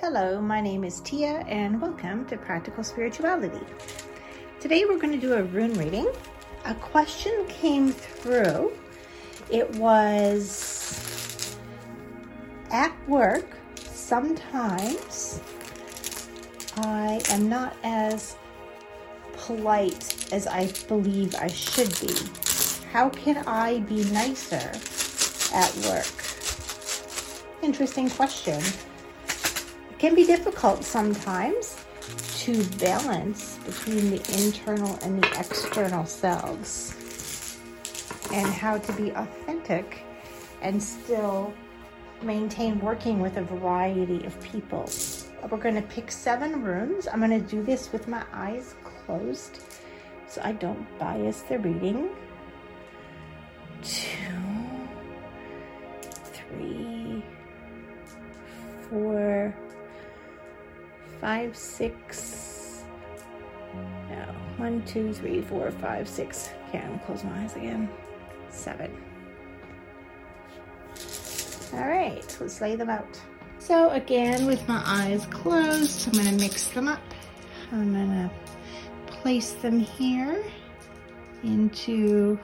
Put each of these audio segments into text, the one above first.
Hello, my name is Tia and welcome to Practical Spirituality. Today we're going to do a rune reading. A question came through. It was at work, sometimes I am not as polite as I believe I should be. How can I be nicer at work? Interesting question. Can be difficult sometimes to balance between the internal and the external selves and how to be authentic and still maintain working with a variety of people. We're going to pick seven runes. I'm going to do this with my eyes closed so I don't bias the reading. Two, three, four, five, six. No, one, two, three, four, five, six. Can't close my eyes again. Seven. All right, let's lay them out. So again, with my eyes closed, I'm gonna mix them up. I'm gonna place them here into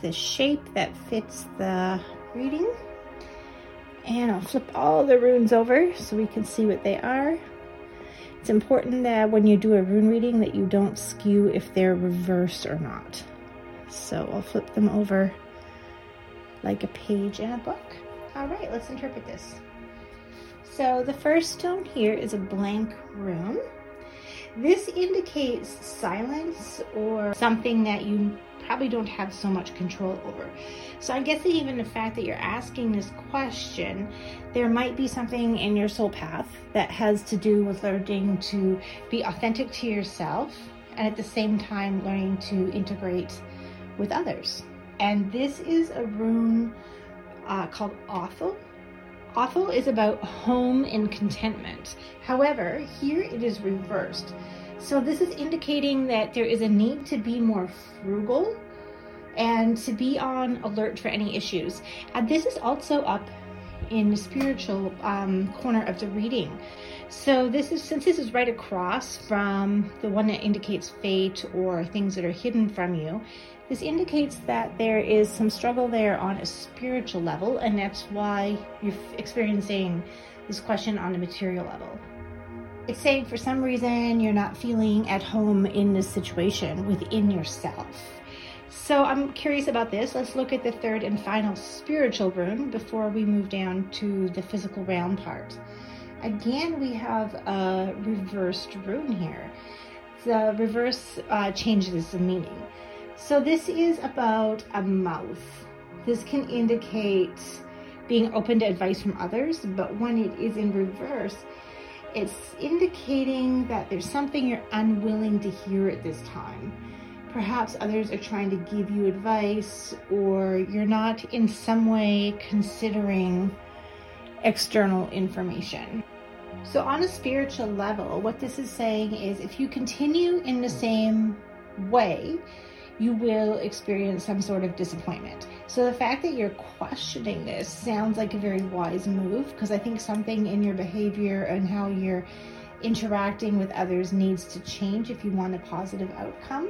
the shape that fits the reading. And I'll flip all the runes over so we can see what they are. It's important that when you do a rune reading that you don't skew if they're reversed or not. So I'll flip them over like a page in a book. All right, let's interpret this. So the first stone here is a blank rune. This indicates silence or something that you probably don't have so much control over. So I'm guessing even the fact that you're asking this question, there might be something in your soul path that has to do with learning to be authentic to yourself and at the same time learning to integrate with others. And this is a rune uh, called Othel. Othel is about home and contentment. However, here it is reversed. So this is indicating that there is a need to be more frugal and to be on alert for any issues. And this is also up in the spiritual um, corner of the reading. So this is since this is right across from the one that indicates fate or things that are hidden from you, this indicates that there is some struggle there on a spiritual level, and that's why you're experiencing this question on a material level. It's saying for some reason you're not feeling at home in this situation within yourself. So I'm curious about this. Let's look at the third and final spiritual rune before we move down to the physical realm part. Again, we have a reversed rune here. The reverse uh, changes the meaning. So this is about a mouth. This can indicate being open to advice from others, but when it is in reverse, it's indicating that there's something you're unwilling to hear at this time. Perhaps others are trying to give you advice, or you're not in some way considering external information. So, on a spiritual level, what this is saying is if you continue in the same way, you will experience some sort of disappointment. So the fact that you're questioning this sounds like a very wise move because I think something in your behavior and how you're interacting with others needs to change if you want a positive outcome.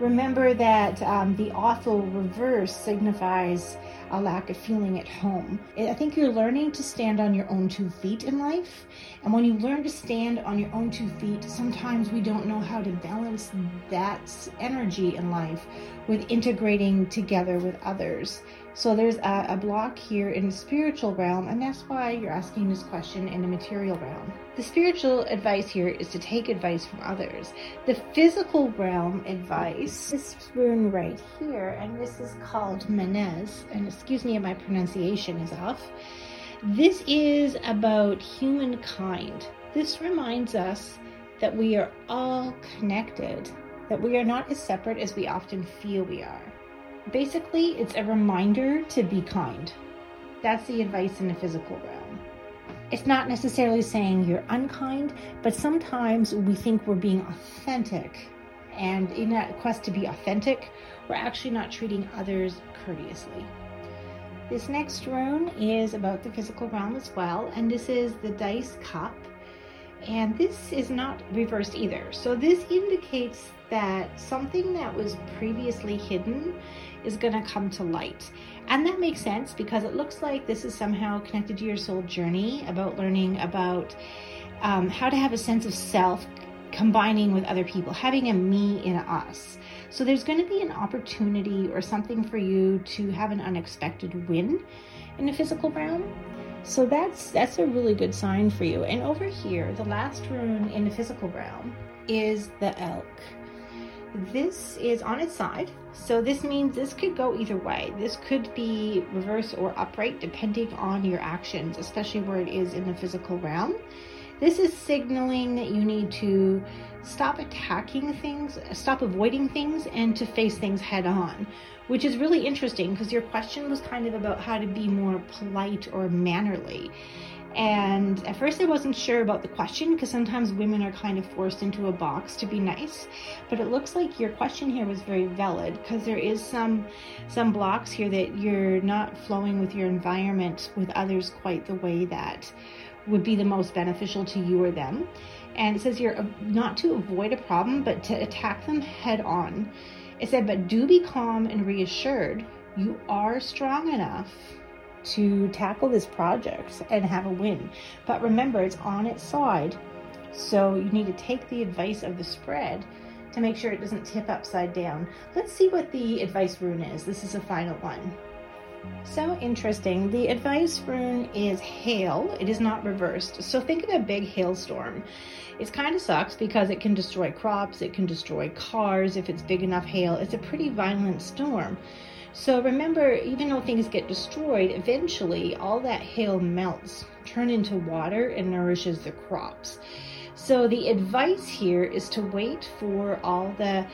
Remember that um, the Othel reverse signifies a lack of feeling at home. I think you're learning to stand on your own two feet in life. And when you learn to stand on your own two feet, sometimes we don't know how to balance that energy in life with integrating together with others. So there's a, a, block here in the spiritual realm, and that's why you're asking this question in the material realm. The spiritual advice here is to take advice from others. The physical realm advice, this rune right here, and this is called Menez, and excuse me if my pronunciation is off. This is about humankind. This reminds us that we are all connected, that we are not as separate as we often feel we are. Basically, it's a reminder to be kind. That's the advice in the physical realm. It's not necessarily saying you're unkind, but sometimes we think we're being authentic. And in that quest to be authentic, we're actually not treating others courteously. This next rune is about the physical realm as well, and this is the dice cup. And this is not reversed either. So this indicates that something that was previously hidden is going to come to light. And that makes sense because it looks like this is somehow connected to your soul journey about learning about um, how to have a sense of self combining with other people, having a me in us. So there's going to be an opportunity or something for you to have an unexpected win in the physical realm. So that's that's a really good sign for you. And over here, the last rune in the physical realm is the elk. This is on its side, so this means this could go either way. This could be reverse or upright depending on your actions, especially where it is in the physical realm. This is signaling that you need to stop attacking things, stop avoiding things, and to face things head on, which is really interesting because your question was kind of about how to be more polite or mannerly. And at first, I wasn't sure about the question because sometimes women are kind of forced into a box to be nice. But it looks like your question here was very valid because there is some some blocks here that you're not flowing with your environment with others quite the way that would be the most beneficial to you or them. And it says uh, not to avoid a problem, but to attack them head on. It said, but do be calm and reassured. You are strong enough to tackle this project and have a win. But remember, it's on its side. So you need to take the advice of the spread to make sure it doesn't tip upside down. Let's see what the advice rune is. This is the final one. So interesting. The advice rune is hail. It is not reversed. So think of a big hailstorm. It kind of sucks because it can destroy crops, it can destroy cars if it's big enough hail. It's a pretty violent storm. So remember, even though things get destroyed, eventually all that hail melts, turn into water and nourishes the crops. So the advice here is to wait for all the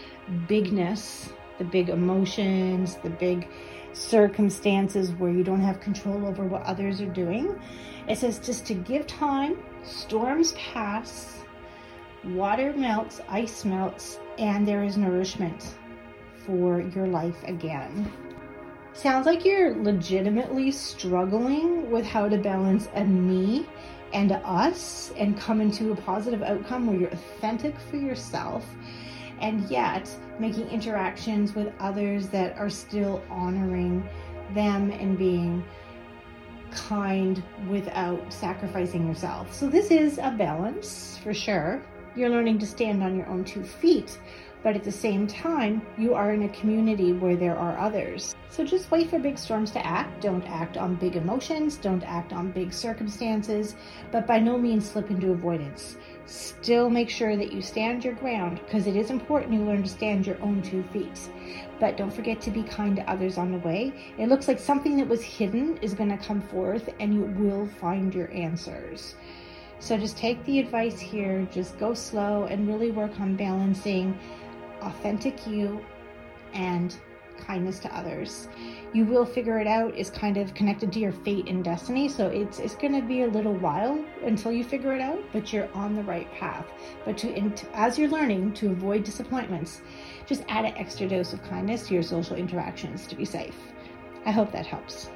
bigness, the big emotions, the big circumstances where you don't have control over what others are doing. It says just to give time, storms pass, water melts, ice melts, and there is nourishment for your life again. Sounds like you're legitimately struggling with how to balance a me and a us and come into a positive outcome where you're authentic for yourself and yet making interactions with others that are still honoring them and being kind without sacrificing yourself. So, this is a balance for sure. You're learning to stand on your own two feet, but at the same time, you are in a community where there are others. So just wait for big storms to act. Don't act on big emotions, don't act on big circumstances, but by no means slip into avoidance. Still make sure that you stand your ground because it is important you learn to stand your own two feet. But don't forget to be kind to others on the way. It looks like something that was hidden is going to come forth and you will find your answers. So just take the advice here, just go slow and really work on balancing authentic you and kindness to others. You will figure it out is kind of connected to your fate and destiny. So it's it's going to be a little while until you figure it out, but you're on the right path. But to as you're learning to avoid disappointments, just add an extra dose of kindness to your social interactions to be safe. I hope that helps.